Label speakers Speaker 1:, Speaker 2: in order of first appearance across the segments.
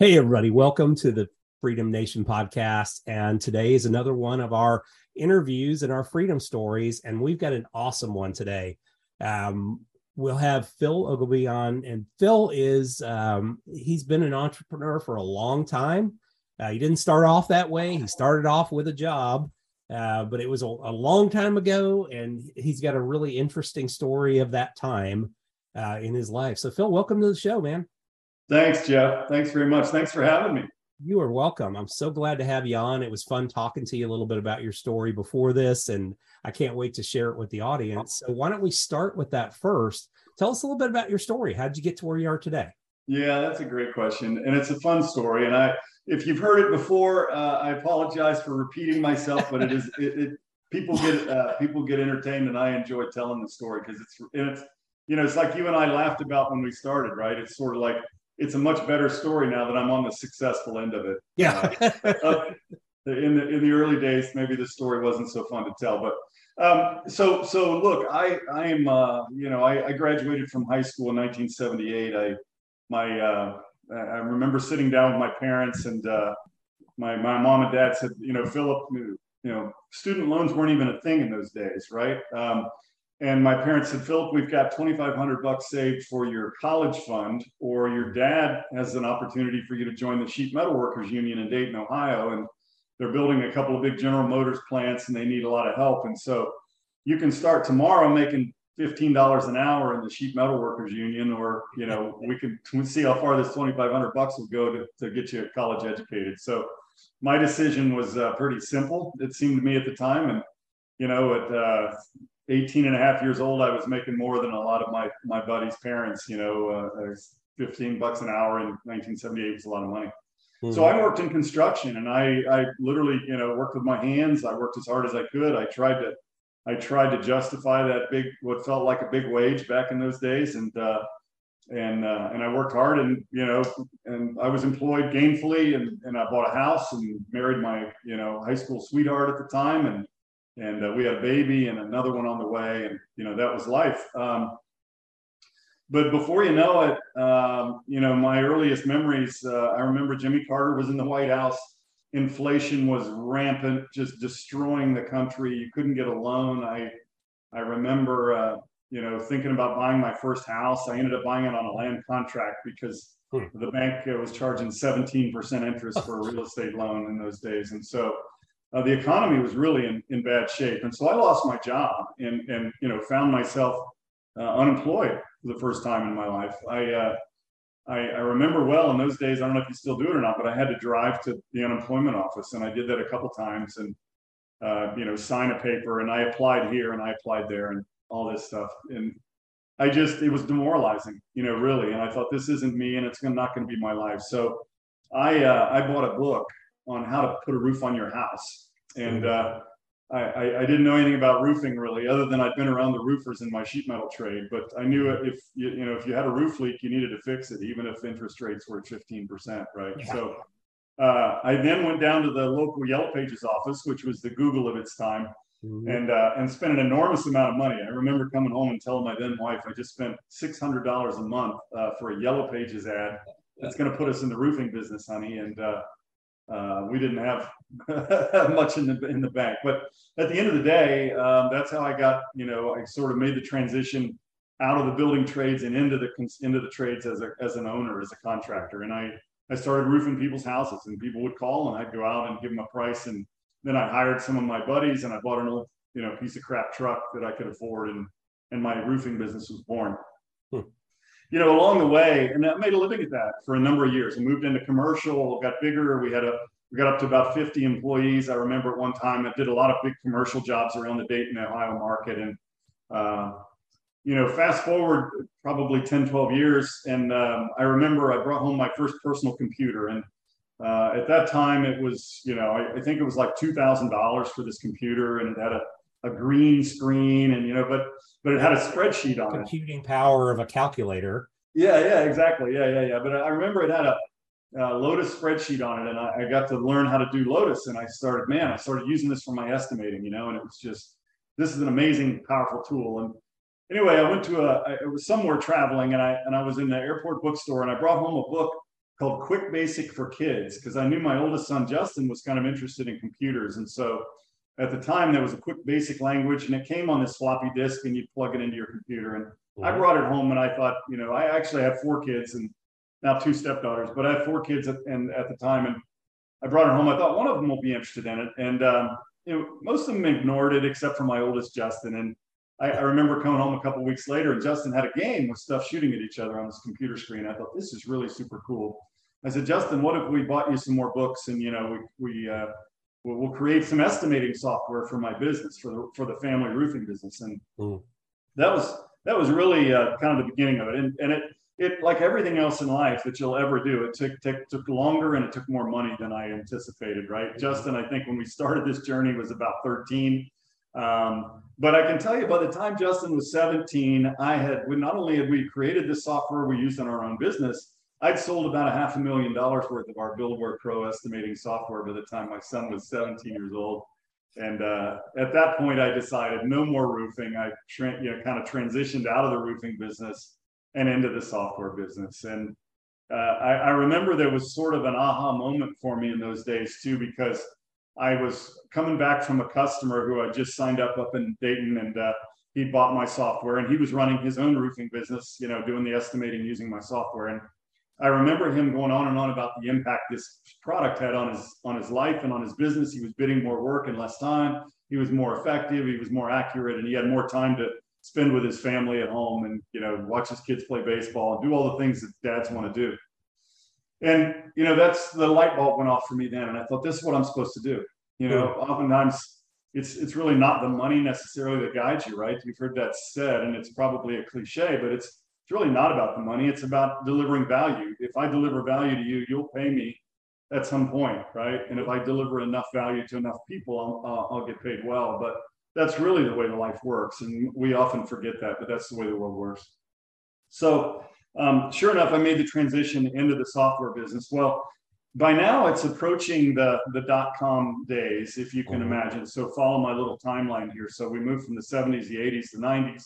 Speaker 1: Hey, everybody, welcome to the Freedom Nation podcast. And today is another one of our interviews and our freedom stories. And we've got an awesome one today. Um, we'll have Phil Ogilby on, and Phil is, um, he's been an entrepreneur for a long time. Uh, he didn't start off that way, he started off with a job. Uh, but it was a, a, long time ago, and he's got a really interesting story of that time uh, in his life. So, Phil, welcome to the show, man.
Speaker 2: Thanks, Jeff. Thanks very much. Thanks for having me.
Speaker 1: You are welcome. I'm so glad to have you on. It was fun talking to you a little bit about your story before this, and I can't wait to share it with the audience. So, why don't we start with that first? Tell us a little bit about your story. How did you get to where you are today?
Speaker 2: Yeah, that's a great question, and it's a fun story. And I, if you've heard it before, uh, I apologize for repeating myself, but it is it, it people get uh, people get entertained, and I enjoy telling the story because it's and it's you know it's like you and I laughed about when we started, right? It's sort of like it's a much better story now that I'm on the successful end of it.
Speaker 1: Yeah.
Speaker 2: uh, in the in the early days, maybe the story wasn't so fun to tell, but um, so so look, I I am uh, you know I, I, graduated from high school in 1978. I my uh, I remember sitting down with my parents and uh, my my mom and dad said, you know, Philip, you know, student loans weren't even a thing in those days, right? Um, and my parents said, Philip, we've got 2,500 bucks saved for your college fund, or your dad has an opportunity for you to join the Sheet Metal Workers Union in Dayton, Ohio. And they're building a couple of big General Motors plants and they need a lot of help. And so you can start tomorrow making $15 an hour in the Sheet Metal Workers Union, or, you know, we can see how far this 2,500 bucks will go to, to get you college educated. So my decision was uh, pretty simple. It seemed to me at the time. And, you know, it, uh, 18 and a half years old, I was making more than a lot of my, my buddies' parents. You know, uh, 15 bucks an hour in 1978 was a lot of money. Mm-hmm. So I worked in construction and I, I literally, you know, worked with my hands. I worked as hard as I could. I tried to, I tried to justify that big, what felt like a big wage back in those days. And, uh, and, uh, and I worked hard and, you know, and I was employed gainfully and, and I bought a house and married my, you know, high school sweetheart at the time. And, and uh, we had a baby and another one on the way, and you know that was life. Um, but before you know it, um, you know my earliest memories. Uh, I remember Jimmy Carter was in the White House. Inflation was rampant, just destroying the country. You couldn't get a loan. I I remember uh, you know thinking about buying my first house. I ended up buying it on a land contract because hmm. the bank uh, was charging 17% interest for a real estate loan in those days, and so uh, the economy was really in, in bad shape. And so I lost my job and, and you know, found myself uh, unemployed for the first time in my life. I, uh, I, I, remember well in those days, I don't know if you still do it or not, but I had to drive to the unemployment office and I did that a couple times and, uh, you know, sign a paper and I applied here and I applied there and all this stuff. And I just, it was demoralizing, you know, really. And I thought this isn't me and it's not going to be my life. So I, uh, I bought a book on how to put a roof on your house. And uh, I, I, didn't know anything about roofing really, other than I'd been around the roofers in my sheet metal trade. But I knew if you, you know if you had a roof leak, you needed to fix it, even if interest rates were at 15%, right? Yeah. So uh, I then went down to the local Yellow Pages office, which was the Google of its time, mm-hmm. and uh, and spent an enormous amount of money. I remember coming home and telling my then wife, I just spent six hundred dollars a month uh, for a Yellow Pages ad. That's going to put us in the roofing business, honey. And uh, we didn't have much in the in the bank, but at the end of the day, um, that's how I got. You know, I sort of made the transition out of the building trades and into the into the trades as a as an owner, as a contractor, and I I started roofing people's houses, and people would call, and I'd go out and give them a price, and then I hired some of my buddies, and I bought an old you know piece of crap truck that I could afford, and and my roofing business was born. Hmm you know, along the way, and I made a living at that for a number of years. I moved into commercial, got bigger. We had a we got up to about 50 employees. I remember at one time I did a lot of big commercial jobs around the Dayton, Ohio market, and uh, you know, fast forward probably 10, 12 years. And um, I remember I brought home my first personal computer. And uh, at that time, it was, you know, I, I think it was like $2,000 for this computer and it had a, a green screen and, you know, but, but it had a spreadsheet on
Speaker 1: Computing
Speaker 2: it.
Speaker 1: Computing power of a calculator.
Speaker 2: Yeah, yeah, exactly. Yeah, yeah, yeah. But I remember it had a, uh, Lotus spreadsheet on it, and I, I, got to learn how to do Lotus. And I started, man, I started using this for my estimating, you know, and it was just this is an amazing, powerful tool. And anyway, I went to a, I it was somewhere traveling, and I and I was in the airport bookstore, and I brought home a book called Quick Basic for Kids because I knew my oldest son Justin was kind of interested in computers, and so at the time there was a quick basic language and it came on this floppy disk and you'd plug it into your computer and mm-hmm. i brought it home and i thought you know i actually have four kids and now two stepdaughters, but I have four kids at, and at the time, and I brought it home. I thought one of them will be interested in it, and um, you know, most of them ignored it except for my oldest, Justin. And I, I remember coming home a couple weeks later, and Justin had a game with stuff shooting at each other on his computer screen. I thought this is really super cool. I said, Justin, what if we bought you some more books, and you know, we we uh, we'll, create some estimating software for my business for the for the family roofing business, and mm. that was that was really uh, kind of the beginning of it, and and it it like everything else in life that you'll ever do it took, took took longer and it took more money than i anticipated right? Justin i think when we started this journey was about 13 um, but i can tell you by the time justin was 17 i had we not only had we created this software we used in our own business i'd sold about a half a million dollars worth of our buildware pro estimating software by the time my son was 17 years old and uh, at that point i decided no more roofing i tra- you know, kind of transitioned out of the roofing business and into the software business. And uh, I, I, remember there was sort of an aha moment for me in those days too, because I was coming back from a customer who I just signed up up in Dayton, and uh, he bought my software, and he was running his own roofing business, you know, doing the estimating using my software. And I remember him going on and on about the impact this product had on his on his life and on his business. He was bidding more work in less time. He was more effective. He was more accurate, and he had more time to spend with his family at home and you know watch his kids play baseball and do all the things that dads want to do and you know that's the light bulb went off for me then and i thought this is what i'm supposed to do you know oftentimes it's it's really not the money necessarily that guides you right you've heard that said and it's probably a cliche but it's it's really not about the money it's about delivering value if i deliver value to you you'll pay me at some point right and if i deliver enough value to enough people i'll, uh, I'll get paid well but that's really the way the life works. And we often forget that, but that's the way the world works. So, um, sure enough, I made the transition into the software business. Well, by now it's approaching the the dot com days, if you can mm-hmm. imagine. So follow my little timeline here. So we moved from the 70s, the 80s, the 90s,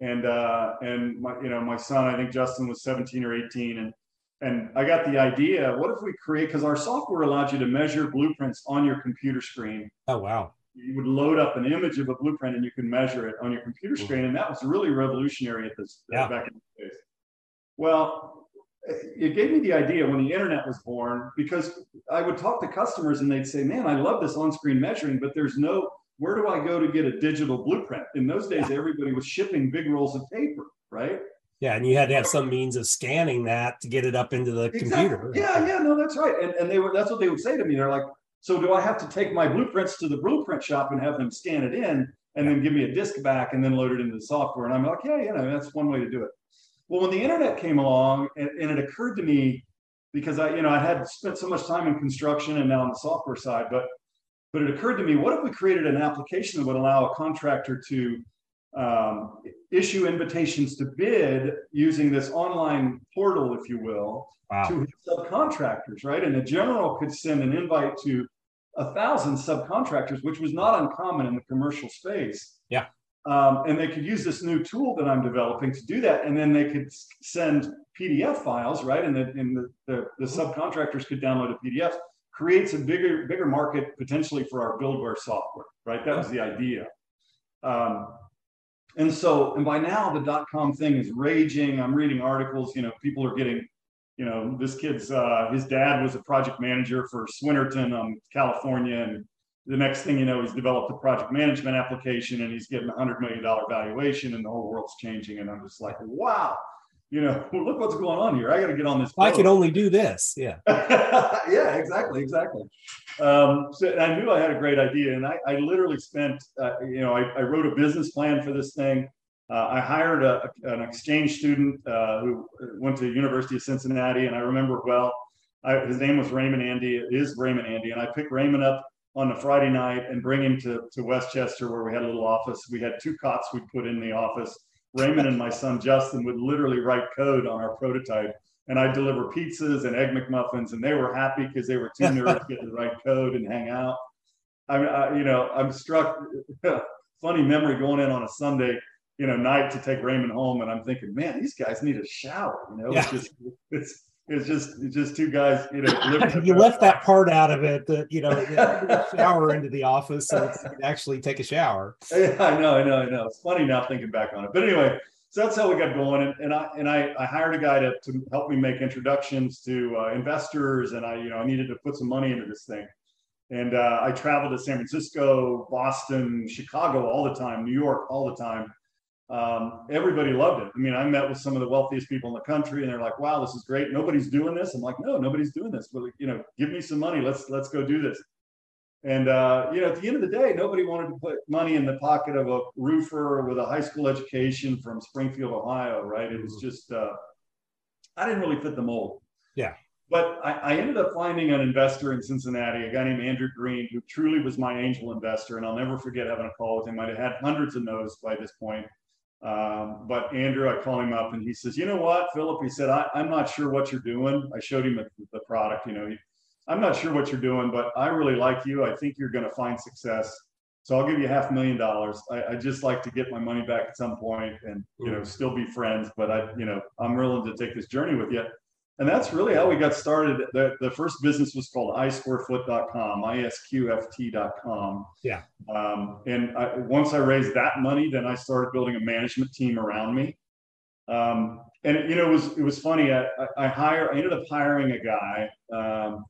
Speaker 2: and uh, and my you know my son, I think Justin was 17 or 18, and and I got the idea. What if we create because our software allowed you to measure blueprints on your computer screen.
Speaker 1: Oh wow!
Speaker 2: you would load up an image of a blueprint and you can measure it on your computer mm-hmm. screen. And that was really revolutionary at this yeah. back in the days. Well, it gave me the idea when the internet was born because I would talk to customers and they'd say, "Man, I love this on-screen measuring, but there's no where do I go to get a digital blueprint?" In those days, yeah. everybody was shipping big rolls of paper, right?
Speaker 1: Yeah, and you had to have some means of scanning that to get it up into the exactly. computer.
Speaker 2: Yeah, yeah, no, that's right. And, and they were that's what they would say to me. They're like, so do I have to take my blueprints to the blueprint shop and have them scan it in and then give me a disk back and then load it into the software? And I'm like, yeah, you know, that's one way to do it. Well, when the internet came along and, and it occurred to me because I, you know, I had spent so much time in construction and now on the software side, but but it occurred to me, what if we created an application that would allow a contractor to um, issue invitations to bid using this online portal, if you will, wow. to subcontractors, right? And a general could send an invite to a thousand subcontractors, which was not uncommon in the commercial space.
Speaker 1: Yeah.
Speaker 2: Um, and they could use this new tool that I'm developing to do that. And then they could send PDF files, right? And, the, and the, the, the subcontractors could download a PDF, creates a bigger, bigger market potentially for our buildware software, right? That was the idea. Um, and so, and by now the dot com thing is raging. I'm reading articles, you know, people are getting, you know, this kid's, uh, his dad was a project manager for Swinerton, um, California. And the next thing you know, he's developed a project management application and he's getting a hundred million dollar valuation and the whole world's changing. And I'm just like, wow, you know, look what's going on here. I got to get on this.
Speaker 1: Boat. I can only do this. Yeah.
Speaker 2: yeah, exactly. Exactly. Um, so I knew I had a great idea. And I, I literally spent, uh, you know, I, I, wrote a business plan for this thing. uh, I hired a, an exchange student uh, who went to University of Cincinnati, and I remember well. I, his name was Raymond Andy. It is Raymond Andy, and I picked Raymond up on a Friday night and bring him to to Westchester, where we had a little office. We had two cots we'd put in the office. Raymond and my son Justin would literally write code on our prototype, and I'd deliver pizzas and egg McMuffins, and they were happy because they were too nerds to get to write code and hang out. I, I you know, I'm struck. funny memory going in on a Sunday you know, night to take Raymond home, and I'm thinking, man, these guys need a shower. You know, yeah. it's just it's it's just it's just two guys. You know,
Speaker 1: you left that part out of it that you know shower into the office so you can actually take a shower.
Speaker 2: Yeah, I know, I know, I know. It's funny now thinking back on it, but anyway. So that's how we got going, and, and I and I, I hired a guy to, to help me make introductions to uh, investors, and I you know I needed to put some money into this thing, and uh, I traveled to San Francisco, Boston, Chicago all the time, New York all the time, um, everybody loved it. I mean, I met with some of the wealthiest people in the country, and they're like, "Wow, this is great. Nobody's doing this." I'm like, "No, nobody's doing this. But you know, give me some money. Let's let's go do this." And uh, you know, at the end of the day, nobody wanted to put money in the pocket of a roofer with a high school education from Springfield, Ohio. Right? It was mm-hmm. just uh, I didn't really fit the mold.
Speaker 1: Yeah.
Speaker 2: But I, I, ended up finding an investor in Cincinnati, a guy named Andrew Green, who truly was my angel investor. And I'll never forget having a call with him. I'd have had hundreds of no's by this point. Um, but Andrew, I call him up and he says, you know what, Philip, he said, I, am not sure what you're doing. I showed him the, the product, you know, he, I'm not sure what you're doing, but I really like you. I think you're going to find success. So I'll give you half a million dollars. I, I just like to get my money back at some point and, you know, still be friends, but I, you know, I'm willing to take this journey with you and that's really how we got started. The, the first business was called isquarefoot.com, isqft.com.
Speaker 1: Yeah.
Speaker 2: Um, and I, once I raised that money, then I started building a management team around me. Um, and it, you know, it was it was funny. I, I hire, I ended up hiring a guy. Um,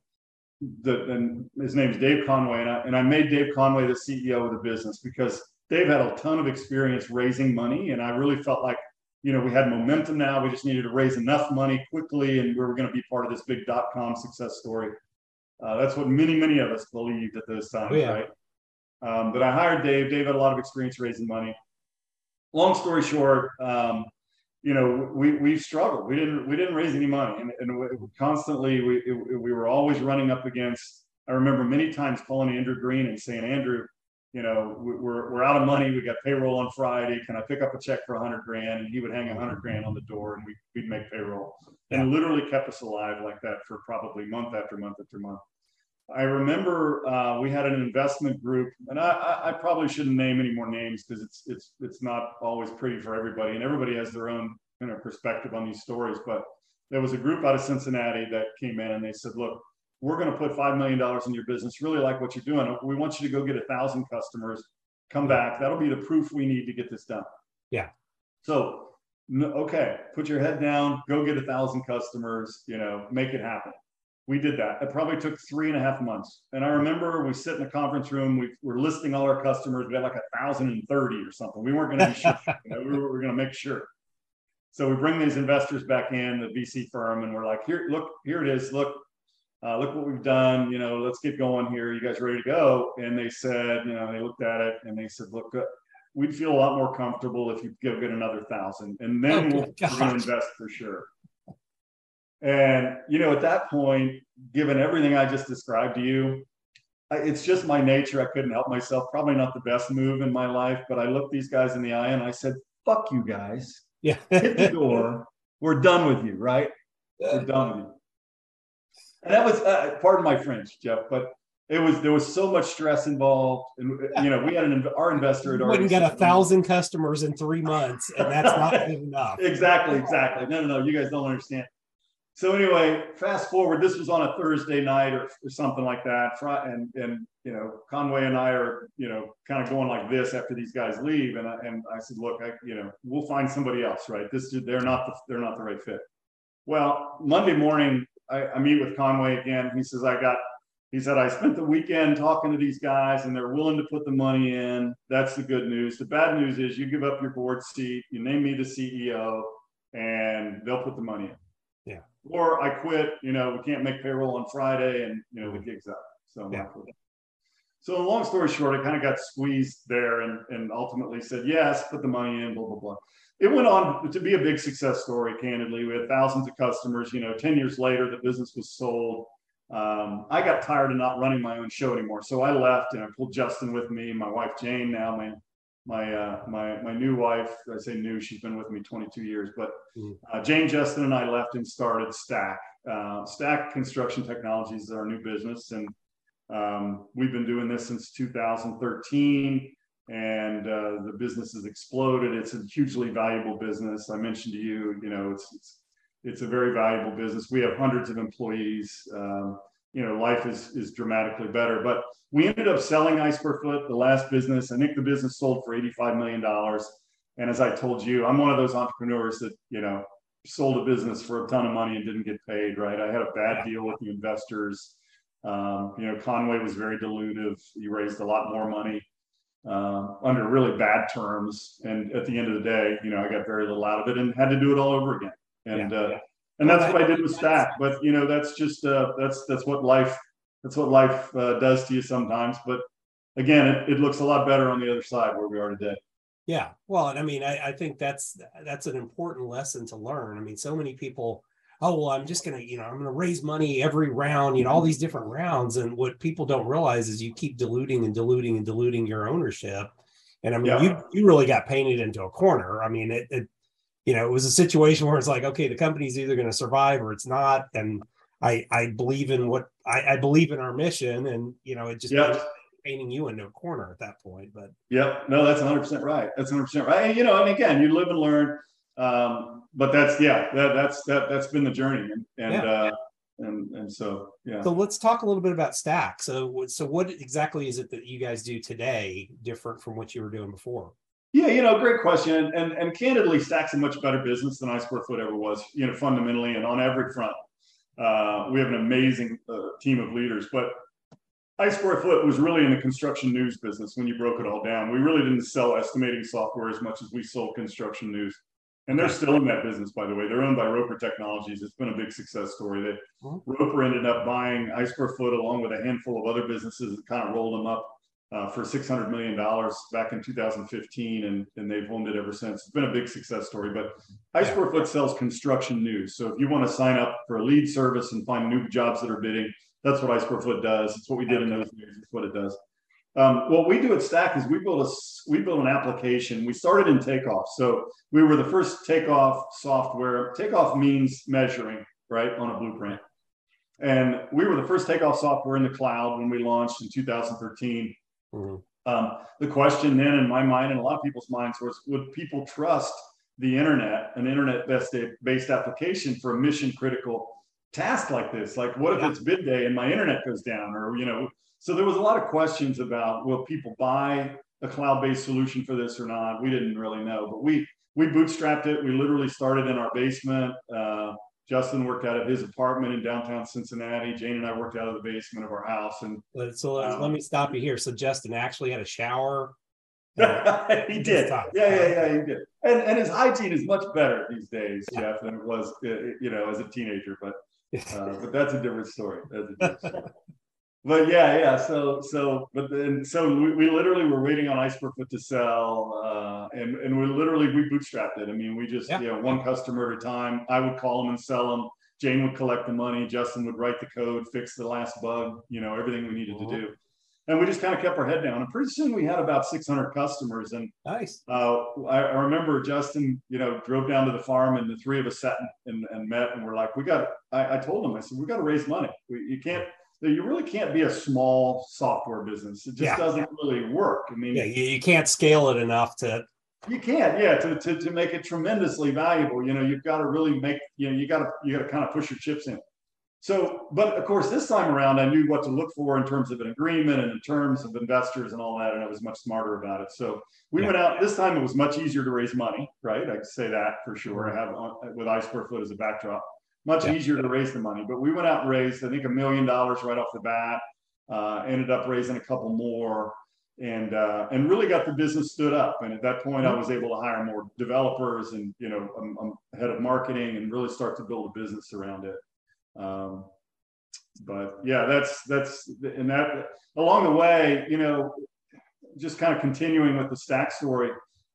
Speaker 2: the, and his name's Dave Conway, and I, and I made Dave Conway the CEO of the business because Dave had a ton of experience raising money, and I really felt like you know, we had momentum now. We just needed to raise enough money quickly, and we were going to be part of this big dot com success story. Uh, that's what many, many of us believed at those times, oh, yeah. right? Um, but I hired Dave. Dave had a lot of experience raising money. Long story short, um, you know, we we struggled. We didn't we didn't raise any money, and, and constantly we it, we were always running up against. I remember many times calling Andrew Green and saying, Andrew, you know, we're, we're out of money. We got payroll on Friday. Can I pick up a check for a hundred grand? And he would hang a hundred grand on the door and we, we'd make payroll and literally kept us alive like that for probably month after month after month. I remember uh, we had an investment group, and I, I, I, probably shouldn't name any more names because it's it's it's not always pretty for everybody, and everybody has their own you know perspective on these stories. But there was a group out of Cincinnati that came in and they said, "Look, we're going to put $5 million in your business. Really like what you're doing. We want you to go get a thousand customers, come back. That'll be the proof we need to get this done.
Speaker 1: Yeah.
Speaker 2: So, okay, put your head down, go get a thousand customers, you know, make it happen. We did that. It probably took three and a half months. And I remember we sit in the conference room, we were listing all our customers. We had like a thousand and thirty or something. We weren't going to be sure. You know, we were, were going to make sure. So we bring these investors back in, the VC firm, and we're like, here, look, here it is. Look, uh, look what we've done, you know, let's get going here. You guys ready to go? And they said, you know, they looked at it and they said, look, uh, we'd feel a lot more comfortable if you give it another thousand and then oh, we'll, we're going to invest for sure. And, you know, at that point, given everything I just described to you, I, it's just my nature. I couldn't help myself. Probably not the best move in my life, but I looked these guys in the eye and I said, fuck you guys.
Speaker 1: Yeah.
Speaker 2: Hit the door. We're done with you, right? We're done with you and that was uh, pardon my French, Jeff, but it was there was so much stress involved, and you know we had an our investor
Speaker 1: had wouldn't get a thousand customers in three months, and that's not good enough.
Speaker 2: exactly, exactly. No, no, no, you guys don't understand. So anyway, fast forward. This was on a Thursday night or, or something like that, and and you know Conway and I are you know kind of going like this after these guys leave, and I, and I said, look, I, you know we'll find somebody else, right? This they're not the, they're not the right fit. Well, Monday morning, I, I meet with Conway again. He says, I got, he said, I spent the weekend talking to these guys and they're willing to put the money in. That's the good news. The bad news is you give up your board seat, you name me the CEO, and they'll put the money in.
Speaker 1: Yeah.
Speaker 2: Or I quit, you know, we can't make payroll on Friday and, you know, the mm-hmm. gig's up. So
Speaker 1: yeah.
Speaker 2: so long story short, I kind of got squeezed there and, and ultimately said yes, put the money in, blah, blah, blah. It went on to be a big success story, candidly. We had thousands of customers. You know, 10 years later, the business was sold. Um, I got tired of not running my own show anymore. So I left and I pulled Justin with me, my wife Jane now, my my uh, my my new wife. I say new; she's been with me 22 years. But mm-hmm. uh, Jane, Justin, and I left and started Stack. Uh, Stack Construction Technologies is our new business, and um, we've been doing this since 2013, and uh, the business has exploded. It's a hugely valuable business. I mentioned to you, you know, it's it's it's a very valuable business. We have hundreds of employees. Um, you know, life is is dramatically better. But we ended up selling iSquareFoot, the last business. I think the business sold for $85 million. And as I told you, I'm one of those entrepreneurs that, you know, sold a business for a ton of money and didn't get paid, right? I had a bad deal with the investors. Um, you know, Conway was very dilutive. He raised a lot more money um, under really bad terms. And at the end of the day, you know, I got very little out of it and had to do it all over again. And, yeah, uh, yeah. and that's what I did with Stack. But, you know, that's just, uh, that's, that's what life that's what life uh, does to you sometimes. But again, it, it looks a lot better on the other side where we are today.
Speaker 1: Yeah, well, and I mean, I, I think that's that's an important lesson to learn. I mean, so many people, oh well, I'm just gonna, you know, I'm gonna raise money every round, you know, all these different rounds, and what people don't realize is you keep diluting and diluting and diluting your ownership. And I mean, yeah. you you really got painted into a corner. I mean, it, it you know, it was a situation where it's like, okay, the company's either going to survive or it's not, and I I believe in what I, I believe in our mission, and you know, it just yep. painting you into a corner at that point. But
Speaker 2: yeah no, that's 100 percent right. That's 100 percent right. And, you know, and again, you live and learn. Um, but that's yeah, that, that's that that's been the journey, and and yeah. uh, and and so yeah.
Speaker 1: So let's talk a little bit about Stack. So so what exactly is it that you guys do today, different from what you were doing before?
Speaker 2: Yeah, you know, great question. And and candidly, Stack's a much better business than iSquareFoot ever was. You know, fundamentally and on every front. Uh, we have an amazing uh, team of leaders, but iSquareFoot was really in the construction news business when you broke it all down. We really didn't sell estimating software as much as we sold construction news. And they're still in that business, by the way. They're owned by Roper Technologies. It's been a big success story. That Roper ended up buying iSquareFoot along with a handful of other businesses that kind of rolled them up uh, for $600 million back in 2015, and, and they've owned it ever since. It's been a big success story. But iSquareFoot sells construction news. So if you want to sign up for a lead service and find new jobs that are bidding, that's what iSquareFoot does. It's what we did in those days. It's what it does. Um, what we do at Stack is we build a we build an application. We started in Takeoff, so we were the first takeoff software. Takeoff means measuring, right, on a blueprint. And we were the first takeoff software in the cloud when we launched in 2013. Mm-hmm. Um, the question then in my mind and a lot of people's minds was would people trust the internet, an internet based based application for a mission critical task like this? Like, what if yeah. it's bid day and my internet goes down? Or, you know, so there was a lot of questions about will people buy a cloud based solution for this or not? We didn't really know, but we we bootstrapped it. We literally started in our basement. Uh, Justin worked out of his apartment in downtown Cincinnati. Jane and I worked out of the basement of our house. And
Speaker 1: so um, let me stop you here. So Justin actually had a shower.
Speaker 2: he did. Yeah, yeah, yeah, he did. And and his hygiene is much better these days, Jeff, than it was, uh, you know, as a teenager. But uh, but that's a different story. That's a different story but yeah, yeah. So, so, but then, so we, we literally were waiting on iSquareFoot to sell, uh, and and we literally we bootstrapped it. I mean, we just yeah. you know one customer at a time. I would call them and sell them. Jane would collect the money. Justin would write the code, fix the last bug. You know, everything we needed to do. And we just kind of kept our head down. And pretty soon we had about 600 customers. And
Speaker 1: nice.
Speaker 2: Uh, I, I, remember Justin, you know, drove down to the farm, and the three of us sat and, and met, and we're like, we got. I, I told him, I said, we got to raise money. We, you can't you really can't be a small software business. It just yeah. doesn't really work. I mean,
Speaker 1: yeah, you, you can't scale it enough to.
Speaker 2: You can't, yeah, to, to, to make it tremendously valuable. You know, you've got to really make, you know, you got to you got to kind of push your chips in. So, but of course, this time around, I knew what to look for in terms of an agreement and in terms of investors and all that, and I was much smarter about it. So we yeah. went out. This time, it was much easier to raise money, right? I can say that for sure. I have uh, with iSquareFoot as a backdrop much yeah. easier to raise the money. But we went out and raised, I think, a million dollars right off the bat. Uh, ended up raising a couple more, and uh, and really got the business stood up. And at that point, I mm-hmm. was able to hire more developers and you know, I'm, I'm head of marketing, and really start to build a business around it. Um, but yeah, that's that's and that along the way, you know, just kind of continuing with the stack story.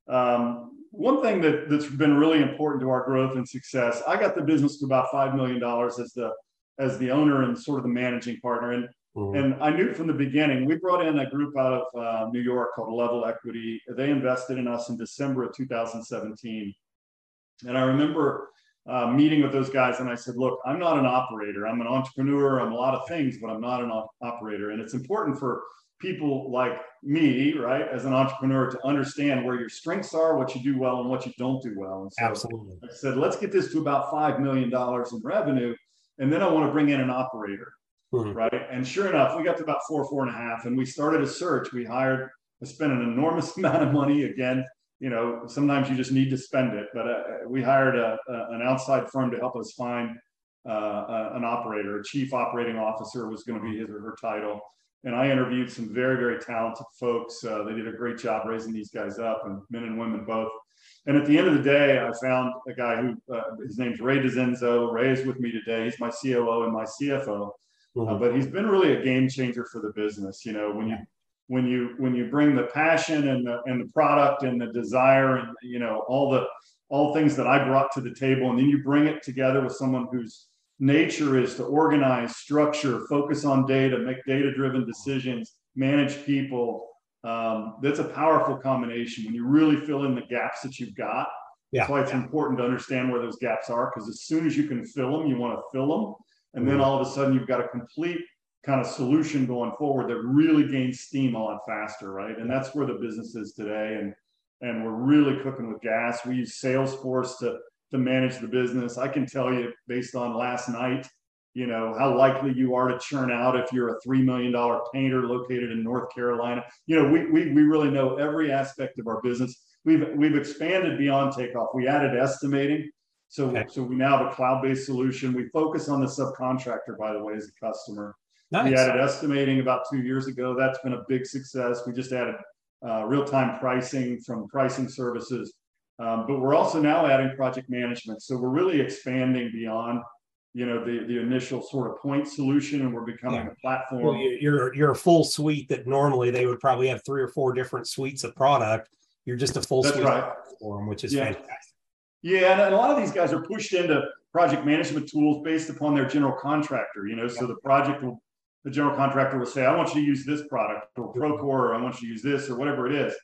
Speaker 2: Um, one thing that that's been really important to our growth and success, I got the business to about five million dollars as the as the owner and sort of the managing partner, and mm-hmm. and I knew from the beginning. We brought in a group out of uh, New York called Level Equity. They invested in us in December of 2017, and I remember uh, meeting with those guys and I said, look, I'm not an operator. I'm an entrepreneur. I'm a lot of things, but I'm not an operator. And it's important for people like me, right, as an entrepreneur to understand where your strengths are, what you do well, and what you don't do well. And
Speaker 1: so Absolutely.
Speaker 2: I said, let's get this to about $5 million in revenue. And then I want to bring in an operator. Mm-hmm. Right. And sure enough, we got to about four, four and a half, and we started a search. We hired, I spent an enormous amount of money again you know, sometimes you just need to spend it. But uh, we hired a, a, an outside firm to help us find uh, an operator. A chief operating officer was going to be his or her title. And I interviewed some very, very talented folks. Uh, they did a great job raising these guys up, and men and women both. And at the end of the day, I found a guy who uh, his name's Ray DeZenzo. Ray is with me today. He's my COO and my CFO. Uh, mm-hmm. but he's been really a game changer for the business. You know, when you when you when you bring the passion and the and the product and the desire and you know all the all things that I brought to the table, and then you bring it together with someone whose nature is to organize, structure, focus on data, make data-driven decisions, manage people. Um, that's a powerful combination when you really fill in the gaps that you've got. Yeah. That's why it's important to understand where those gaps are because as soon as you can fill them, you want to fill them. And then mm-hmm. all of a sudden, you've got a complete kind of solution going forward that really gains steam a lot faster, right? And that's where the business is today. And and we're really cooking with gas. We use Salesforce to to manage the business. I can tell you based on last night, you know, how likely you are to churn out if you're a three million dollar painter located in North Carolina. You know, we we we really know every aspect of our business. We've we've expanded beyond takeoff. We added estimating. So, okay. so we now have a cloud-based solution. We focus on the subcontractor, by the way, as a customer. Nice. We added estimating about two years ago. That's been a big success. We just added uh, real-time pricing from pricing services, um, but we're also now adding project management. So we're really expanding beyond, you know, the the initial sort of point solution, and we're becoming yeah. a platform.
Speaker 1: Well, you're you're a full suite that normally they would probably have three or four different suites of product. You're just a full That's suite right. platform, which is yeah. fantastic.
Speaker 2: Yeah, and a lot of these guys are pushed into project management tools based upon their general contractor. You know, so the project will the general contractor will say, I want you to use this product or Procore, or I want you to use this or whatever it is.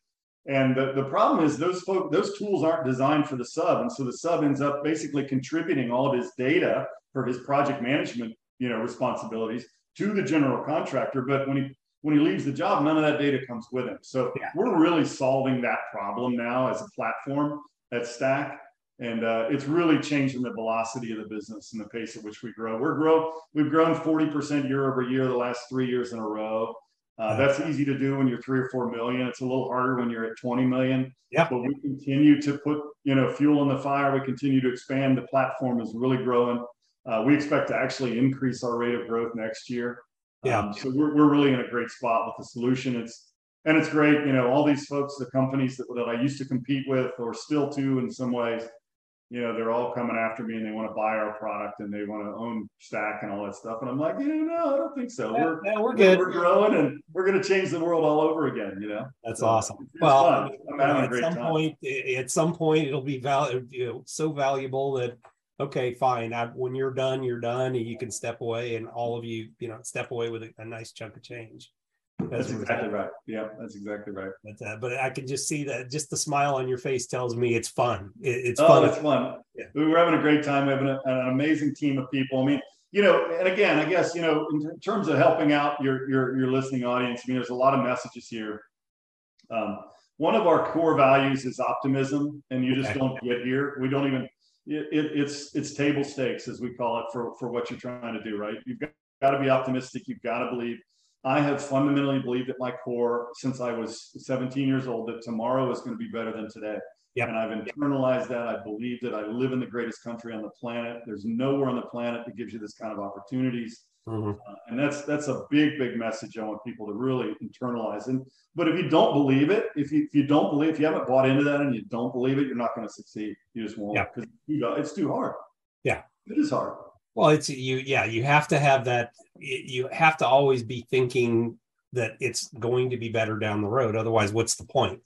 Speaker 2: And the, the problem is those folk, those tools aren't designed for the sub. And so the sub ends up basically contributing all of his data for his project management, you know, responsibilities to the general contractor. But when he when he leaves the job, none of that data comes with him. So yeah. we're really solving that problem now as a platform at Stack and uh, it's really changing the velocity of the business and the pace at which we grow. We're grow we've grown 40% year over year the last three years in a row. Uh, that's easy to do when you're three or four million. It's a little harder when you're at 20 million.
Speaker 1: Yeah.
Speaker 2: But we continue to put you know fuel in the fire. We continue to expand. The platform is really growing. Uh, we expect to actually increase our rate of growth next year.
Speaker 1: Yeah. Um,
Speaker 2: so we're, we're really in a great spot with the solution. It's and it's great. You know, all these folks, the companies that, that I used to compete with or still do in some ways, you know, they're all coming after me and they want to buy our product and they want to own Stack and all that stuff. And I'm like, yeah, no, I don't think so.
Speaker 1: Yeah, we're, yeah, we're good.
Speaker 2: We're growing and we're going to change the world all over again. You know,
Speaker 1: that's so awesome. Well, at some time. point, at some point, it'll be val- you know, so valuable that okay, fine. I, when you're done, you're done, and you can step away, and all of you, you know, step away with a, a nice chunk of change.
Speaker 2: That's exactly right. Yeah, that's exactly right.
Speaker 1: But, uh, but I can just see that just the smile on your face tells me it's fun. It, it's
Speaker 2: oh,
Speaker 1: fun.
Speaker 2: it's fun. Yeah. We were having a great time. We have an, an amazing team of people. I mean, you know, and again, I guess you know, in terms of helping out your your your listening audience, I mean, there's a lot of messages here. Um, one of our core values is optimism, and you just okay. don't get here. We don't even. It, it, it's it's table stakes as we call it for for what you're trying to do. Right? You've got, got to be optimistic. You've got to believe I have fundamentally believed at my core since I was 17 years old that tomorrow is going to be better than today.
Speaker 1: Yep.
Speaker 2: And I've internalized that. I believe that I live in the greatest country on the planet. There's nowhere on the planet that gives you this kind of opportunities. Mm-hmm. Uh, and that's that's a big, big message I want people to really internalize. And but if you don't believe it, if you if you don't believe, if you haven't bought into that and you don't believe it, you're not going to succeed. You just won't because yep. it's too hard.
Speaker 1: Yeah,
Speaker 2: it is hard.
Speaker 1: Well, it's you, yeah, you have to have that. You have to always be thinking that it's going to be better down the road. Otherwise, what's the point?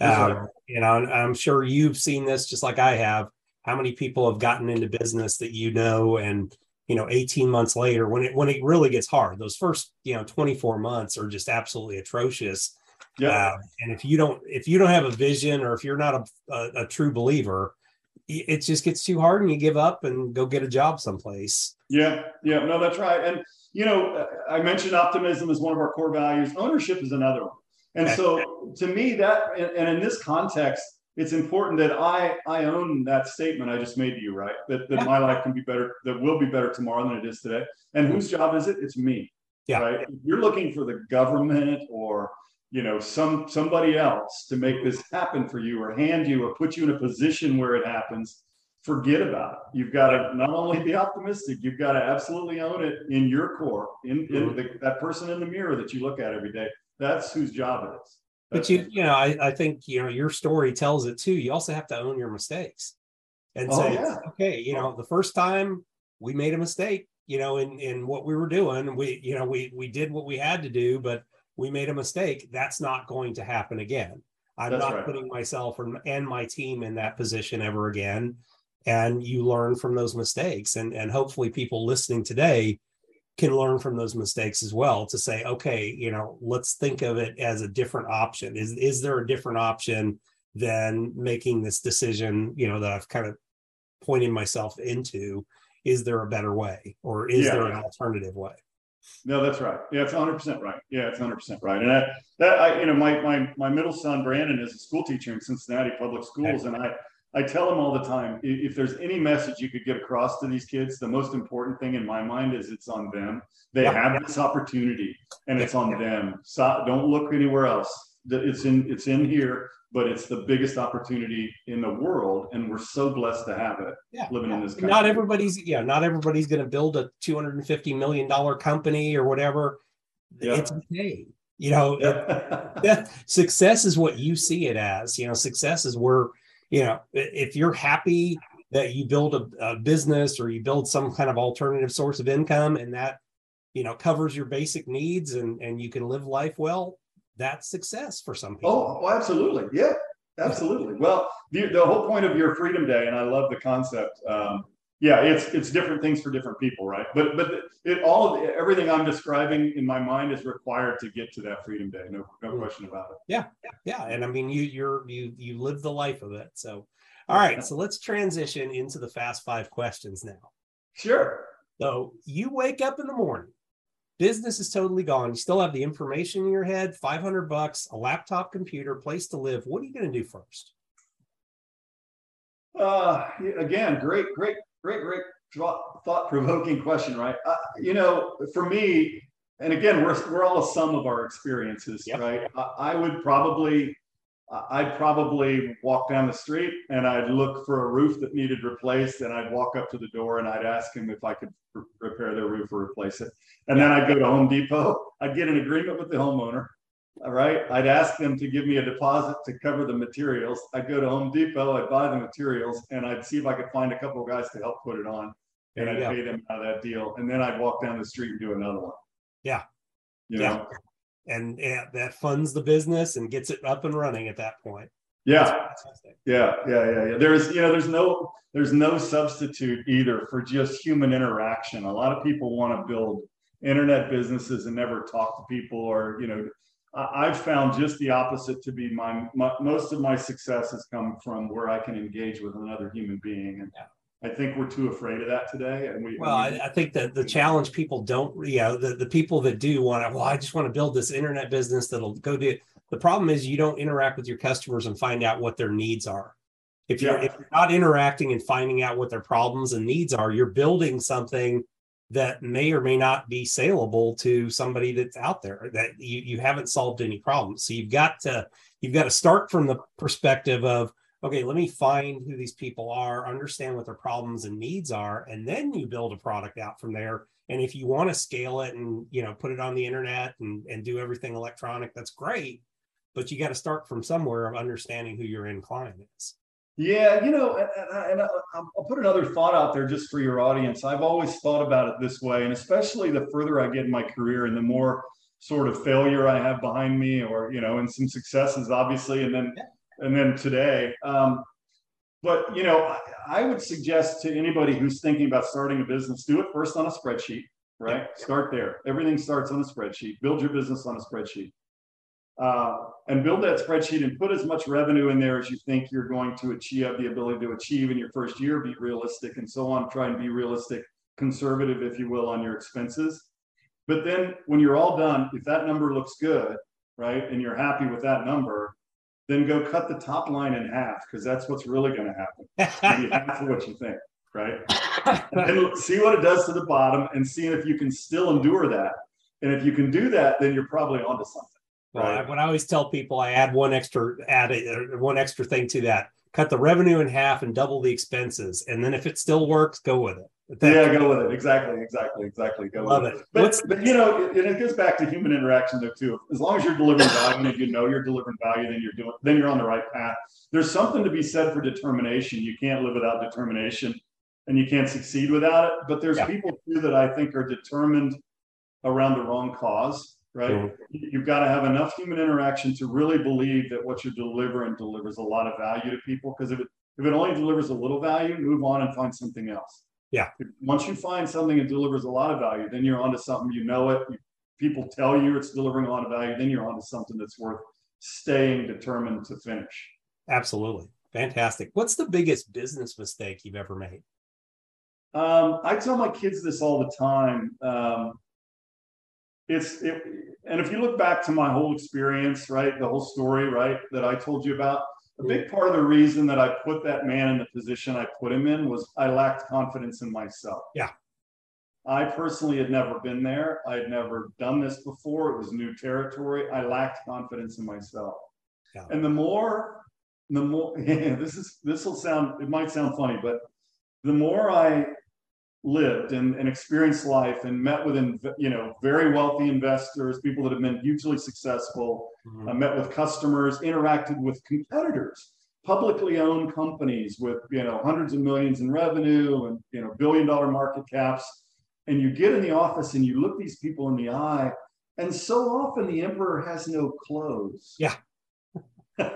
Speaker 1: Um, you know, I'm sure you've seen this just like I have. How many people have gotten into business that you know, and you know, 18 months later, when it when it really gets hard, those first you know 24 months are just absolutely atrocious. Yeah. Uh, and if you don't if you don't have a vision, or if you're not a, a, a true believer, it just gets too hard, and you give up and go get a job someplace.
Speaker 2: Yeah, yeah, no, that's right. And you know, uh, I mentioned optimism is one of our core values. Ownership is another one. And so to me, that and in this context, it's important that I I own that statement I just made to you, right? That that yeah. my life can be better, that will be better tomorrow than it is today. And whose job is it? It's me. Yeah. Right. If you're looking for the government or you know some somebody else to make this happen for you or hand you or put you in a position where it happens forget about it you've got to not only be optimistic you've got to absolutely own it in your core in, in mm-hmm. the, that person in the mirror that you look at every day that's whose job it is.
Speaker 1: That's but you, you know, I, I think you know your story tells it too. You also have to own your mistakes and oh, say, yeah. okay, you know, the first time we made a mistake, you know, in in what we were doing, we, you know, we we did what we had to do, but we made a mistake. That's not going to happen again. I'm That's not right. putting myself and my team in that position ever again. And you learn from those mistakes, and and hopefully people listening today can learn from those mistakes as well to say okay you know let's think of it as a different option is is there a different option than making this decision you know that i've kind of pointed myself into is there a better way or is yeah. there an alternative way
Speaker 2: no that's right yeah it's 100% right yeah it's 100% right and I, that i you know my my my middle son brandon is a school teacher in cincinnati public schools and i I tell them all the time if there's any message you could get across to these kids, the most important thing in my mind is it's on them. They yeah. have this opportunity and it's on them. So don't look anywhere else. It's in it's in here, but it's the biggest opportunity in the world, and we're so blessed to have it.
Speaker 1: Yeah.
Speaker 2: living
Speaker 1: yeah.
Speaker 2: in this country.
Speaker 1: Not everybody's yeah, not everybody's going to build a 250 million dollar company or whatever. Yeah. It's okay. You know, it, success is what you see it as. You know, success is where you know, if you're happy that you build a, a, business or you build some kind of alternative source of income and that, you know, covers your basic needs and, and you can live life well, that's success for some people.
Speaker 2: Oh, oh absolutely. Yeah, absolutely. Well, the, the whole point of your freedom day, and I love the concept, um, yeah, it's it's different things for different people, right? But but it all of everything I'm describing in my mind is required to get to that freedom day. No no mm. question about it.
Speaker 1: Yeah, yeah, and I mean you you're you you live the life of it. So, all right, so let's transition into the fast five questions now.
Speaker 2: Sure.
Speaker 1: So you wake up in the morning, business is totally gone. You still have the information in your head, 500 bucks, a laptop computer, place to live. What are you going to do first?
Speaker 2: Uh, again, great, great Great, great thought provoking question, right? Uh, you know, for me, and again, we're, we're all a sum of our experiences, yep. right? I, I would probably, I'd probably walk down the street and I'd look for a roof that needed replaced, and I'd walk up to the door and I'd ask him if I could r- repair their roof or replace it. And then I'd go to Home Depot. I'd get an agreement with the homeowner. All right. I'd ask them to give me a deposit to cover the materials. I'd go to Home Depot, I'd buy the materials, and I'd see if I could find a couple of guys to help put it on. And I'd pay them out of that deal. And then I'd walk down the street and do another one.
Speaker 1: Yeah. You yeah. Know? And yeah, that funds the business and gets it up and running at that point.
Speaker 2: Yeah. Yeah. Yeah. Yeah. Yeah. There's, you know, there's no, there's no substitute either for just human interaction. A lot of people want to build internet businesses and never talk to people or, you know, I've found just the opposite to be my, my, most of my success has come from where I can engage with another human being, and yeah. I think we're too afraid of that today. And we
Speaker 1: well,
Speaker 2: I,
Speaker 1: I, think that the challenge people don't, you know, the, the people that do want to, well, I just want to build this internet business that'll go do. The problem is you don't interact with your customers and find out what their needs are. If you're, yeah. if you're not interacting and finding out what their problems and needs are, you're building something that may or may not be saleable to somebody that's out there that you, you haven't solved any problems so you've got to you've got to start from the perspective of okay let me find who these people are understand what their problems and needs are and then you build a product out from there. And if you want to scale it and you know put it on the internet and, and do everything electronic that's great but you got to start from somewhere of understanding who your end client is.
Speaker 2: Yeah, you know, and, and, and I'll put another thought out there just for your audience. I've always thought about it this way, and especially the further I get in my career and the more sort of failure I have behind me, or you know, and some successes, obviously, and then and then today. Um, but you know, I, I would suggest to anybody who's thinking about starting a business, do it first on a spreadsheet, right? Start there. Everything starts on a spreadsheet. Build your business on a spreadsheet uh, and build that spreadsheet and put as much revenue in there as you think you're going to achieve, have the ability to achieve in your first year, be realistic and so on. Try and be realistic, conservative, if you will, on your expenses. But then when you're all done, if that number looks good, right, and you're happy with that number, then go cut the top line in half because that's what's really going to happen. half of what you think, right? and see what it does to the bottom and see if you can still endure that. And if you can do that, then you're probably onto something.
Speaker 1: Well, right. when I always tell people, I add one extra add a, uh, one extra thing to that. Cut the revenue in half and double the expenses, and then if it still works, go with it.
Speaker 2: Yeah, go with it. Exactly, exactly, exactly. Go
Speaker 1: Love
Speaker 2: with
Speaker 1: it. it.
Speaker 2: But, but you know, it, it goes back to human interaction though too. As long as you're delivering value, and if you know you're delivering value, then you're doing, then you're on the right path. There's something to be said for determination. You can't live without determination, and you can't succeed without it. But there's yeah. people too that I think are determined around the wrong cause right? Mm-hmm. You've got to have enough human interaction to really believe that what you're delivering delivers a lot of value to people. Because if it if it only delivers a little value, move on and find something else.
Speaker 1: Yeah.
Speaker 2: Once you find something that delivers a lot of value, then you're onto something. You know it. People tell you it's delivering a lot of value. Then you're onto something that's worth staying determined to finish.
Speaker 1: Absolutely. Fantastic. What's the biggest business mistake you've ever made?
Speaker 2: Um, I tell my kids this all the time. Um, it's it, and if you look back to my whole experience, right, the whole story, right, that I told you about, a big part of the reason that I put that man in the position I put him in was I lacked confidence in myself.
Speaker 1: Yeah.
Speaker 2: I personally had never been there. I had never done this before. It was new territory. I lacked confidence in myself. Yeah. And the more, the more, yeah, this is, this will sound, it might sound funny, but the more I lived and, and experienced life and met with you know very wealthy investors people that have been hugely successful mm-hmm. uh, met with customers interacted with competitors publicly owned companies with you know hundreds of millions in revenue and you know billion dollar market caps. And you get in the office and you look these people in the eye and so often the emperor has no clothes.
Speaker 1: Yeah.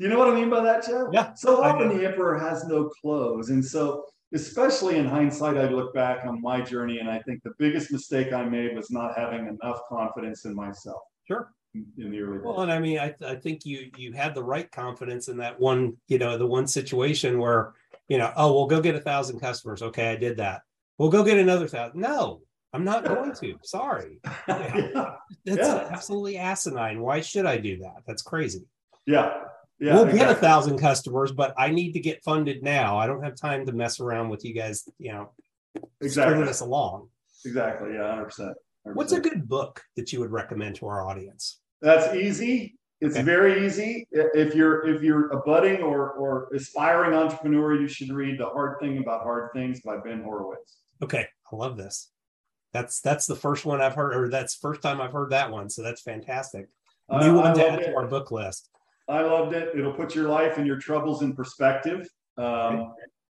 Speaker 2: You know what i mean by that joe?
Speaker 1: Yeah
Speaker 2: so often the emperor has no clothes. And so especially in hindsight, I look back on my journey and I think the biggest mistake I made was not having enough confidence in myself.
Speaker 1: Sure.
Speaker 2: In, the early days.
Speaker 1: Well, and I mean, I, I think you you had the right confidence in that one, you know, the one situation where, you know, oh, we'll go get a thousand customers. Okay, I did that. We'll go get another thousand. No, I'm not going to. Sorry. Yeah. That's yeah. absolutely asinine. Why should I do that? That's crazy.
Speaker 2: Yeah.
Speaker 1: Yeah, we'll exactly. get a thousand customers, but I need to get funded now. I don't have time to mess around with you guys, you know,
Speaker 2: exactly.
Speaker 1: stringing us along.
Speaker 2: Exactly. Yeah, 100%, 100%.
Speaker 1: What's a good book that you would recommend to our audience?
Speaker 2: That's easy. It's okay. very easy. If you're if you're a budding or or aspiring entrepreneur, you should read The Hard Thing About Hard Things by Ben Horowitz.
Speaker 1: Okay, I love this. That's that's the first one I've heard, or that's first time I've heard that one. So that's fantastic. New uh, one to add to our book list.
Speaker 2: I loved it. It'll put your life and your troubles in perspective. Um,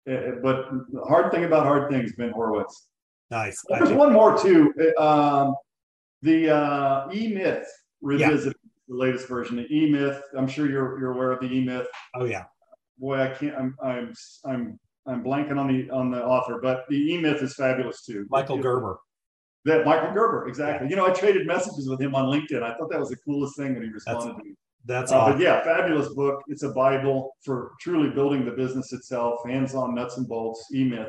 Speaker 2: eh, eh, but the hard thing about hard things, Ben Horowitz.
Speaker 1: Nice.
Speaker 2: There's one more too. Eh, um, the uh, E Myth revisited yeah. the latest version. The E Myth. I'm sure you're you're aware of the E Myth.
Speaker 1: Oh yeah.
Speaker 2: Boy, I can't. I'm I'm I'm I'm blanking on the on the author, but the E Myth is fabulous too.
Speaker 1: Michael Gerber.
Speaker 2: That Michael Gerber, exactly. Yeah. You know, I traded messages with him on LinkedIn. I thought that was the coolest thing when he responded
Speaker 1: That's,
Speaker 2: to me.
Speaker 1: That's
Speaker 2: uh, awesome. Yeah, fabulous book. It's a Bible for truly building the business itself, hands on nuts and bolts, E Myth.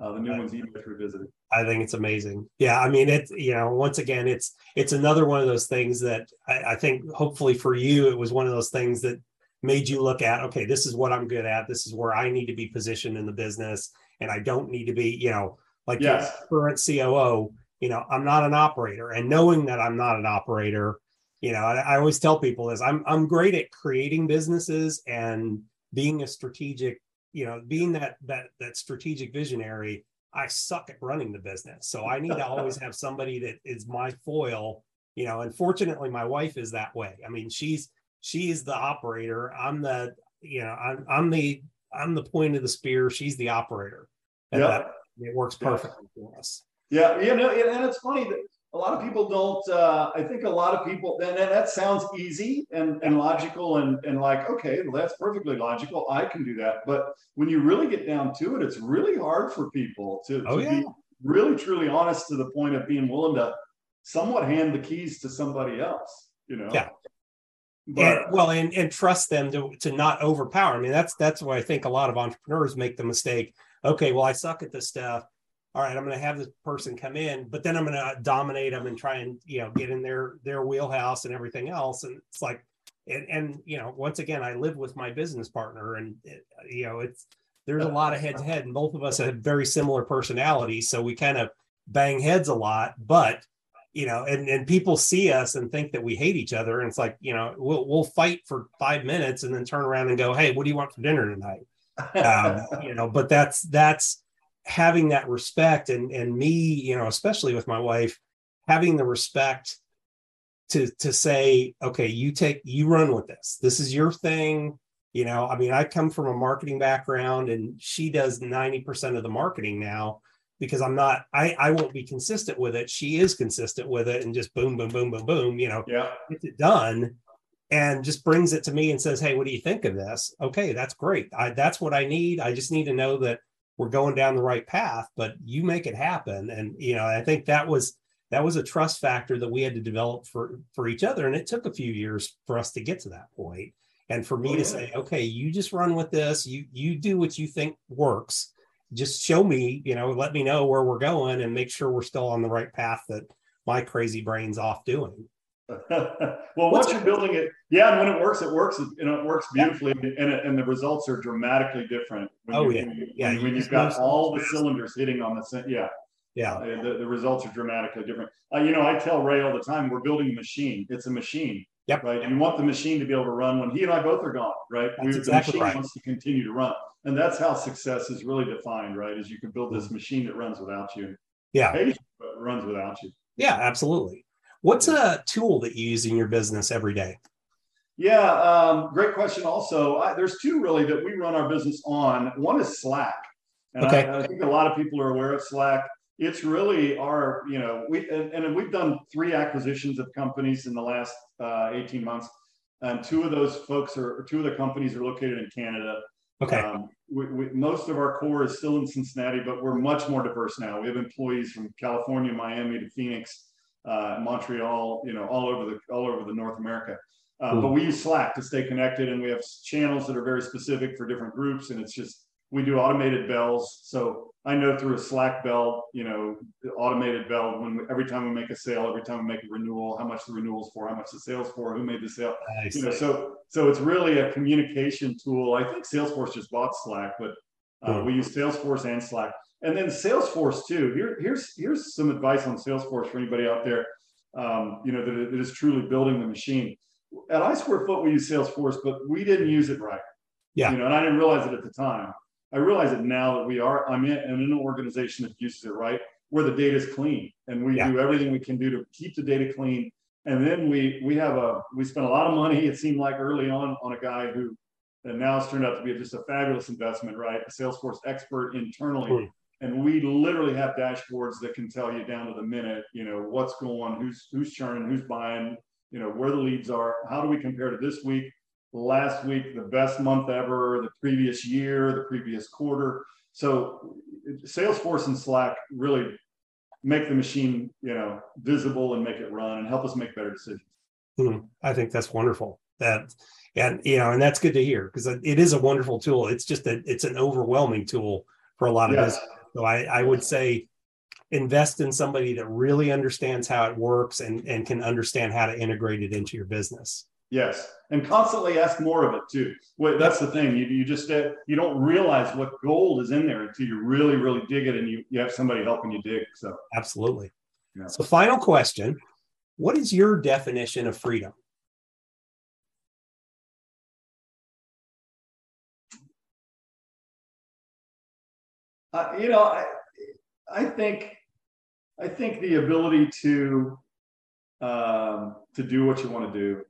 Speaker 2: Uh, the new one's E Myth Revisited.
Speaker 1: I think it's amazing. Yeah, I mean, it's you know, once again, it's it's another one of those things that I, I think hopefully for you, it was one of those things that made you look at okay, this is what I'm good at. This is where I need to be positioned in the business, and I don't need to be, you know, like
Speaker 2: yes.
Speaker 1: current COO. You know, I'm not an operator, and knowing that I'm not an operator you know I, I, always tell people this i'm i'm great at creating businesses and being a strategic you know being that that that strategic visionary i suck at running the business so i need to always have somebody that is my foil you know and fortunately my wife is that way i mean she's she's the operator i'm the you know i'm, I'm the I'm the point of the spear. She's the operator.
Speaker 2: And
Speaker 1: yeah. That, it works perfectly yeah. for us.
Speaker 2: Yeah, you know, and it's funny that a lot of people don't. Uh, I think a lot of people, and, and that sounds easy and, and logical, and and like, okay, well, that's perfectly logical. I can do that. But when you really get down to it, it's really hard for people to,
Speaker 1: oh, yeah.
Speaker 2: be really truly honest to the point of being willing to somewhat hand the keys to somebody else. You know.
Speaker 1: Yeah. But, and, well, and, and trust them to, to not overpower. I mean, that's that's why I think a lot of entrepreneurs make the mistake. Okay, well, I suck at this stuff all right, I'm going to have this person come in, but then I'm going to dominate them and try and you know get in their their wheelhouse and everything else. And it's like, and and you know, once again, I live with my business partner, and it, you know, it's there's a lot of head to head, and both of us have very similar personalities, so we kind of bang heads a lot. But you know, and and people see us and think that we hate each other, and it's like you know, we'll we'll fight for five minutes and then turn around and go, hey, what do you want for dinner tonight? Um, you know, but that's that's having that respect and and me you know especially with my wife having the respect to to say okay you take you run with this. This is your thing. You know i mean i come from a marketing background and she does 90% of the marketing now because i'm not i i won't be consistent with it. She is consistent with it and just boom boom boom boom boom you know
Speaker 2: yeah.
Speaker 1: gets it done and just brings it to me and says hey what do you think of this? Okay that's great. I, that's what i need. I just need to know that we're going down the right path but you make it happen. And you know i think that was that was a trust factor that we had to develop for for each other. And it took a few years for us to get to that point. And for me oh, yeah. to say okay you just run with this. You you do what you think works. Just show me you know let me know where we're going and make sure we're still on the right path that my crazy brain's off doing
Speaker 2: well, once you're building it, yeah, and when it works, it works. You know, it works beautifully, yeah. and it, and the results are dramatically different.
Speaker 1: When oh
Speaker 2: you,
Speaker 1: yeah,
Speaker 2: when you,
Speaker 1: yeah.
Speaker 2: When, when you've got all the cylinders hitting on the yeah,
Speaker 1: yeah,
Speaker 2: uh, the, the results are dramatically different. Uh, you know, I tell Ray all the time, we're building a machine. It's a machine.
Speaker 1: Yep.
Speaker 2: Right. You want the machine to be able to run when he and I both are gone. Right.
Speaker 1: That's exactly
Speaker 2: the machine
Speaker 1: right.
Speaker 2: wants to continue to run, and that's how success is really defined. Right. Is you can build this machine that runs without you.
Speaker 1: Yeah.
Speaker 2: But runs without you.
Speaker 1: Yeah, absolutely. What's a tool that you use in your business every day?
Speaker 2: Yeah, um, great question. Also, I, there's two really that we run our business on. One is Slack, and
Speaker 1: okay.
Speaker 2: I, I, think a lot of people are aware of Slack. It's really our, you know, we and, and we've done three acquisitions of companies in the last uh, 18 months, and two of those folks are, two of the companies are located in Canada.
Speaker 1: Okay. Um,
Speaker 2: we, we, most of our core is still in Cincinnati, but we're much more diverse now. We have employees from California, Miami to Phoenix uh, Montreal, you know, all over the all over the North America. Uh, But we use Slack to stay connected, and we have channels that are very specific for different groups. And it's just we do automated bells. So I know through a Slack bell, you know, automated bell when we, every time we make a sale, every time we make a renewal, how much the renewals for, how much the sales for, who made the sale. You know, so so it's really a communication tool. I think Salesforce just bought Slack, but uh, we use Salesforce and Slack and then Salesforce too. Here, here's here's some advice on Salesforce for anybody out there, um, you know, that, that is truly building the machine. At iSquareFoot, we use Salesforce, but we didn't use it right.
Speaker 1: Yeah.
Speaker 2: You know, and I didn't realize it at the time. I realize it now that we are. I'm in, I'm in an organization that uses it right, where the data is clean, and we yeah. do everything we can do to keep the data clean. And then we we have a we spent a lot of money. It seemed like early on on a guy who, and now it's turned out to be just a fabulous investment, right? A Salesforce expert internally. And we literally have dashboards that can tell you down to the minute, you know, what's going, who's who's churning, who's buying, you know, where the leads are. How do we compare to this week, last week, the best month ever, the previous year, the previous quarter. So Salesforce and Slack really make the machine, you know, visible and make it run and help us make better decisions.
Speaker 1: Hmm. I think that's wonderful. That and you know, and that's good to hear because it is a wonderful tool. It's just that it's an overwhelming tool for a lot of yes. business so I, I would say invest in somebody that really understands how it works and, and can understand how to integrate it into your business.
Speaker 2: Yes, and constantly ask more of it too. Well, that's the thing. You, you just uh, you don't realize what gold is in there until you really really dig it, and you, you have somebody helping you dig. So
Speaker 1: absolutely. Yeah. So final question: What is your definition of freedom?
Speaker 2: Uh, you know, I, I think, I think the ability to, um, to do what you want to do.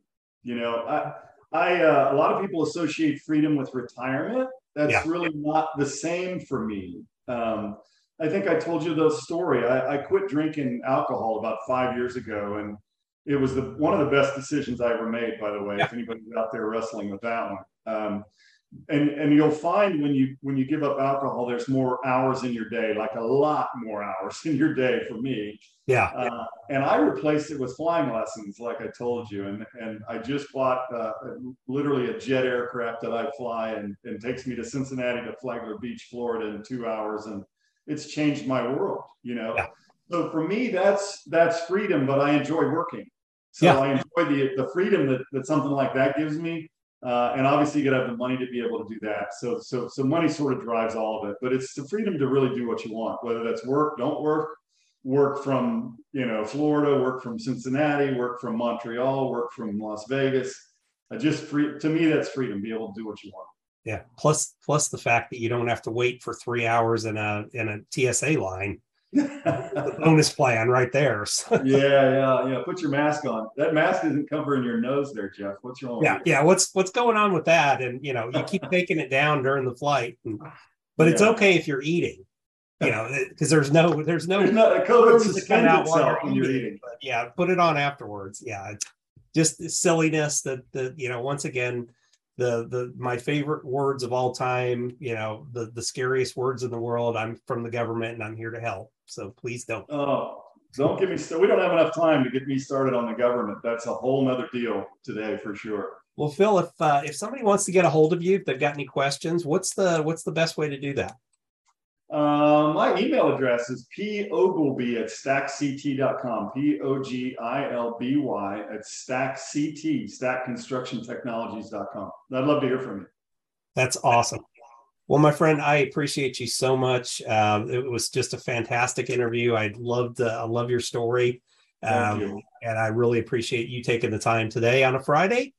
Speaker 2: You know, I, I, uh, a lot of people associate freedom with retirement, That's
Speaker 1: Yeah.
Speaker 2: really not the same for me. Um, I think I told you the story. I, I quit drinking alcohol about five years ago, and it was the one of the best decisions I ever made. By the way, if anybody's out there wrestling with that one, um, and and you'll find when you when you give up alcohol, there's more hours in your day, like a lot more hours in your day for me.
Speaker 1: Yeah.
Speaker 2: Uh, and I replaced it with flying lessons, like I told you. And and I just bought uh, literally a jet aircraft that I fly and, and takes me to Cincinnati to Flagler Beach, Florida, in two hours, and it's changed my world. You know.
Speaker 1: Yeah.
Speaker 2: So for me, that's that's freedom, but I enjoy working. So
Speaker 1: Yeah.
Speaker 2: I enjoy the the freedom that, that something like that gives me. Uh, and obviously, you got to have the money to be able to do that. So, so, so money sort of drives all of it. But it's the freedom to really do what you want, whether that's work, don't work, work from you know Florida, work from Cincinnati, work from Montreal, work from Las Vegas. I just free to me that's freedom. Be able to do what you want.
Speaker 1: Yeah. Plus, plus the fact that you don't have to wait for three hours in a in a TSA line. The bonus plan right there.
Speaker 2: Yeah, yeah, yeah. Put your mask on. That mask isn't covering your nose there, Jeff. What's wrong?
Speaker 1: yeah, yeah. What's what's going on with that? And you know, you keep taking it down during the flight, and, but it's okay if you're eating. You know, because there's no there's no
Speaker 2: There's not, COVID
Speaker 1: to
Speaker 2: suspends
Speaker 1: cut out
Speaker 2: itself when you're
Speaker 1: eating. But yeah, put it on afterwards. Yeah, it's just silliness that the you know once again the the my favorite words of all time. You know the the scariest words in the world. I'm from the government and I'm here to help. So please don't.
Speaker 2: Oh, don't get me started. We don't have enough time to get me started on the government. That's a whole nother deal today for sure.
Speaker 1: Well, Phil, if uh, if somebody wants to get a hold of you, if they've got any questions, what's the what's the best way to do that?
Speaker 2: Um, my email address is pogilby at stackct.com. P O G I L B Y at stackct, stackconstructiontechnologies.com. I'd love to hear from you.
Speaker 1: That's awesome. Well, my friend, I appreciate you so much. Um, it was just a fantastic interview. I loved, uh, I love your story, um,
Speaker 2: you.
Speaker 1: and I really appreciate you taking the time today on a Friday.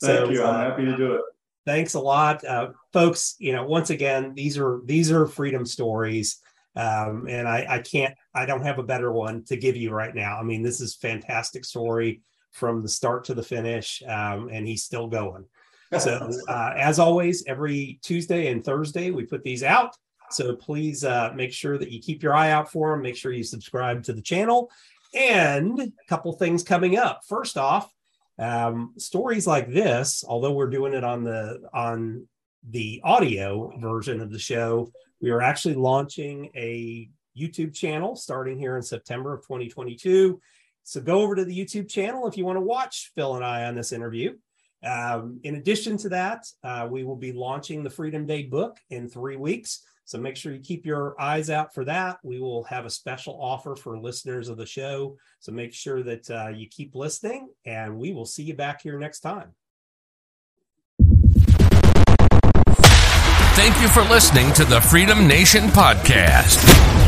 Speaker 2: Thank you. I'm
Speaker 1: uh,
Speaker 2: happy to do it.
Speaker 1: thanks a lot, uh, folks. You know, once again, these are these are freedom stories, um, and I, I can't, I don't have a better one to give you right now. I mean, this is fantastic story from the start to the finish, um, and he's still going. So, uh, as always, every Tuesday and Thursday, we put these out. So, please uh, make sure that you keep your eye out for them. Make sure you subscribe to the channel. And a couple things coming up. First off, um, stories like this, although we're doing it on the on the audio version of the show, we are actually launching a YouTube channel starting here in September of 2022. So go over to the YouTube channel if you want to watch Phil and I on this interview. Um, in addition to that, uh, we will be launching the Freedom Day book in three weeks. So make sure you keep your eyes out for that. We will have a special offer for listeners of the show. So make sure that uh, you keep listening, and we will see you back here next time.
Speaker 3: Thank you for listening to the Freedom Nation podcast.